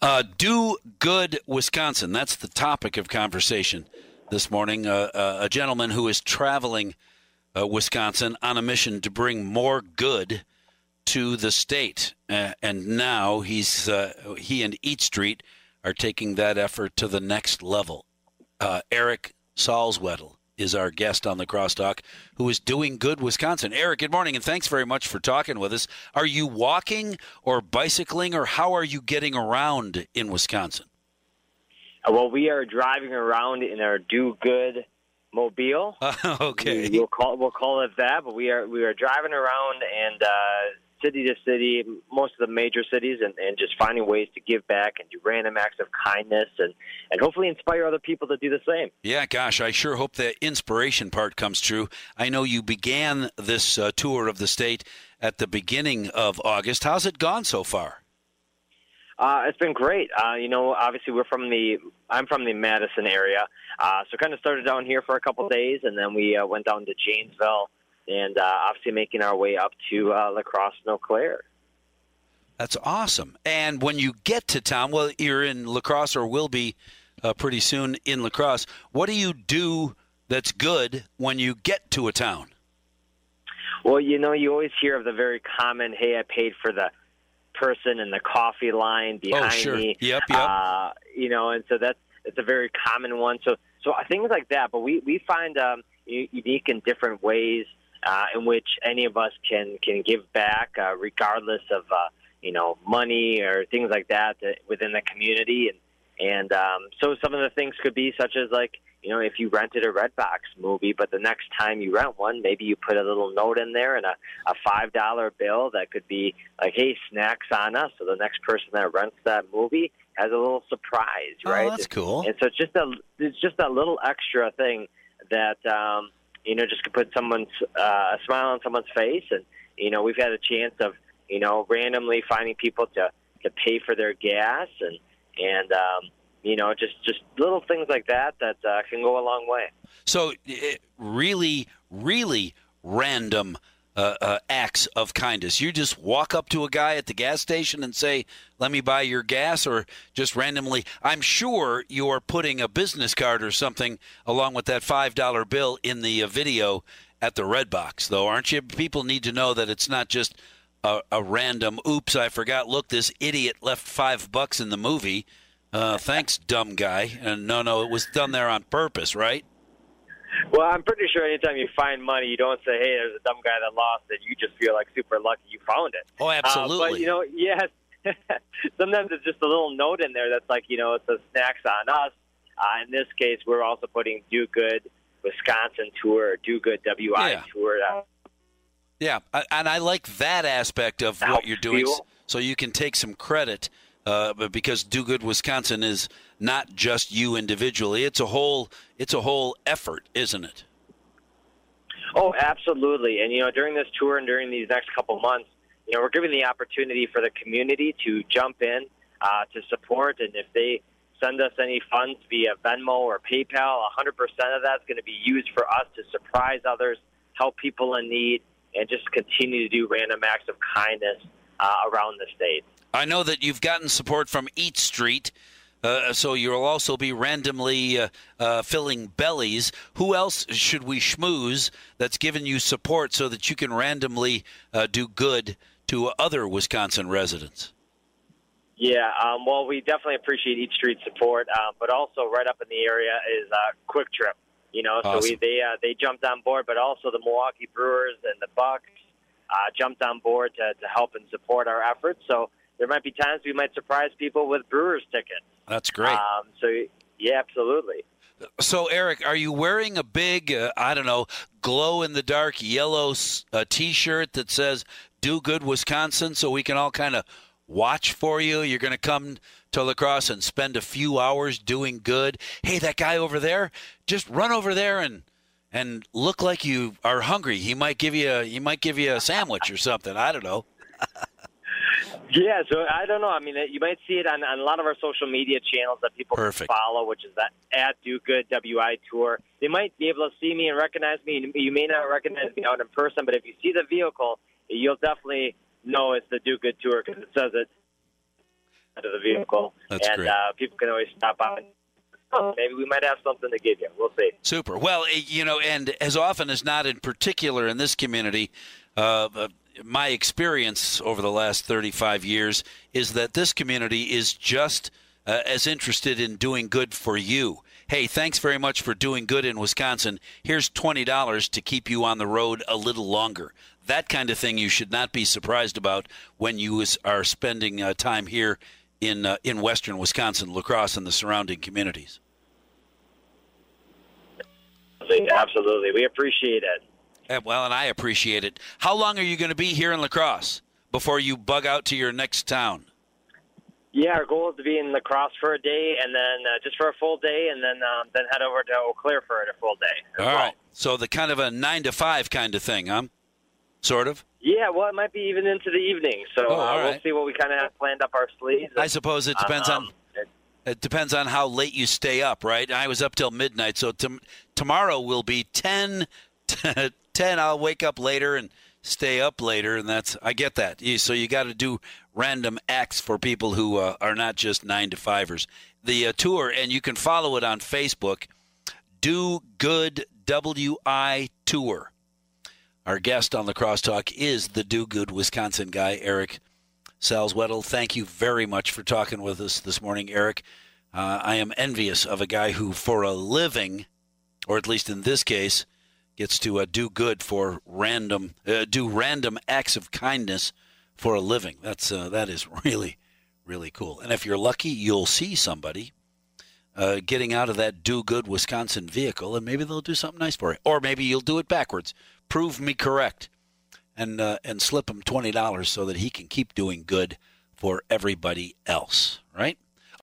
Uh, do good, Wisconsin. That's the topic of conversation this morning. Uh, uh, a gentleman who is traveling uh, Wisconsin on a mission to bring more good to the state, uh, and now he's uh, he and Eat Street are taking that effort to the next level. Eric Salzwedel is our guest on the crosstalk who is doing good Wisconsin. Eric, good morning and thanks very much for talking with us. Are you walking or bicycling or how are you getting around in Wisconsin? Uh, well, we are driving around in our do good mobile. Uh, okay. We, will call we'll call it that, but we are we are driving around and uh, city to city, most of the major cities, and, and just finding ways to give back and do random acts of kindness and, and hopefully inspire other people to do the same. Yeah, gosh, I sure hope the inspiration part comes true. I know you began this uh, tour of the state at the beginning of August. How's it gone so far? Uh, it's been great. Uh, you know, obviously we're from the I'm from the Madison area, uh, so kind of started down here for a couple of days, and then we uh, went down to Janesville and uh, obviously making our way up to uh, La Crosse and Eau Claire. That's awesome. And when you get to town, well, you're in La Crosse or will be uh, pretty soon in La Crosse. What do you do that's good when you get to a town? Well, you know, you always hear of the very common, "Hey, I paid for the person in the coffee line behind oh, sure. me." Yep, yep. Uh, you know, and so that's it's a very common one. So, so things like that. But we we find um, unique and different ways uh, in which any of us can can give back, uh, regardless of uh, you know money or things like that uh, within the community. And and um, so some of the things could be such as like you know if you rented a Redbox movie, but the next time you rent one, maybe you put a little note in there and a, a five dollar bill that could be like, hey, snacks on us. So the next person that rents that movie has a little surprise, right? Oh, that's cool. And so it's just a it's just a little extra thing that. Um, you know, just to put someone's uh, a smile on someone's face. And you know, we've had a chance of you know randomly finding people to to pay for their gas and and um, you know just just little things like that that uh, can go a long way. So, it really, really random uh, uh, acts of kindness. You just walk up to a guy at the gas station and say, "Let me buy your gas," or just randomly. I'm sure you're putting a business card or something along with that five dollar bill in the uh, video at the Redbox, though, aren't you? People need to know that it's not just a, a random. Oops, I forgot. Look, this idiot left five bucks in the movie. Uh, thanks, dumb guy. And no, no, it was done there on purpose, right? Well, I'm pretty sure anytime you find money, you don't say, "Hey, there's a dumb guy that lost it." You just feel like super lucky you found it. Oh, absolutely. Uh, but you know, yes. sometimes it's just a little note in there that's like, you know, it says snacks on us. Uh, in this case, we're also putting Do Good Wisconsin tour, or Do Good WI Yeah. tour. Uh, Yeah, I- and I like that aspect of what you're doing, so you can take some credit. Uh, but because Do Good Wisconsin is not just you individually; it's a whole, it's a whole effort, isn't it? Oh, absolutely. And you know, during this tour and during these next couple months, you know, we're giving the opportunity for the community to jump in uh, to support, and if they send us any funds via Venmo or PayPal, 100% of that's going to be used for us to surprise others, help people in need, and just continue to do random acts of kindness uh, around the state. I know that you've gotten support from Eat Street, uh, so you'll also be randomly uh, uh, filling bellies. Who else should we schmooze that's given you support so that you can randomly uh, do good to other Wisconsin residents? Yeah, um, well, we definitely appreciate Eat street support, um, but also right up in the area is uh, Kwik Trip. You know, so we they uh, they jumped on board, but also the Milwaukee Brewers and the Bucks uh, jumped on board to, to help and support our efforts. So there might be times we might surprise people with Brewers tickets. That's great. Um, so yeah, absolutely. So, Eric, are you wearing a big, uh, I don't know, glow in the dark yellow uh, t shirt that says Do Good Wisconsin so we can all kind of watch for you? You're going to come to La Crosse and spend a few hours doing good. Hey, that guy over there, just run over there and. And look like you are hungry. He might give you a he might give you a sandwich or something. I don't know. Yeah, so I don't know. I mean, you might see it on, on a lot of our social media channels that people Perfect. follow, which is that at Do Good WI Tour. They might be able to see me and recognize me. You may not recognize me out in person, but if you see the vehicle, you'll definitely know it's the Do Good Tour because it says it of the vehicle, That's and great. Uh, people can always stop by. Oh, maybe we might have something to give you. We'll see. Super. Well, eh, you know, and as often as not, in particular in this community, uh, uh, my experience over the last 35 years is that this community is just uh, as interested in doing good for you. Hey, thanks very much for doing good in Wisconsin. Here's $20 to keep you on the road a little longer. That kind of thing you should not be surprised about when you is, are spending uh, time here in uh, in western Wisconsin, La Crosse, and the surrounding communities. Absolutely, we appreciate it. Eh, Well, and I appreciate it. How long are you going to be here in La Crosse before you bug out to your next town? Yeah, our goal is to be in La Crosse for a day, and then uh, just for a full day, and then um, then head over to Eau Claire for a full day. All well. right. So the kind of a nine to five kind of thing, huh? Sort of. Yeah, well, it might be even into the evening, so Oh, uh, all we'll see what we kind of have planned up our sleeves. I suppose it depends on Um, it- it depends on how late you stay up, right? I was up till midnight, so tom tomorrow will be 10, 10. I'll wake up later and stay up later, and that's I get that. So you got to do random acts for people who uh, are not just nine to fivers. The uh, tour, and you can follow it on Facebook. Do Good WI Tour. Our guest on the Crosstalk is the Do Good Wisconsin guy, Eric Salzwedel. Thank you very much for talking with us this morning, Eric. Uh, I am envious of a guy who, for a living, or at least in this case, gets to uh, do good for random, uh, do random acts of kindness for a living. That's uh, that is really, really cool. And if you're lucky, you'll see somebody uh, getting out of that do good Wisconsin vehicle, and maybe they'll do something nice for you, or maybe you'll do it backwards. Prove me correct, and uh, and slip him twenty dollars so that he can keep doing good for everybody else. Right?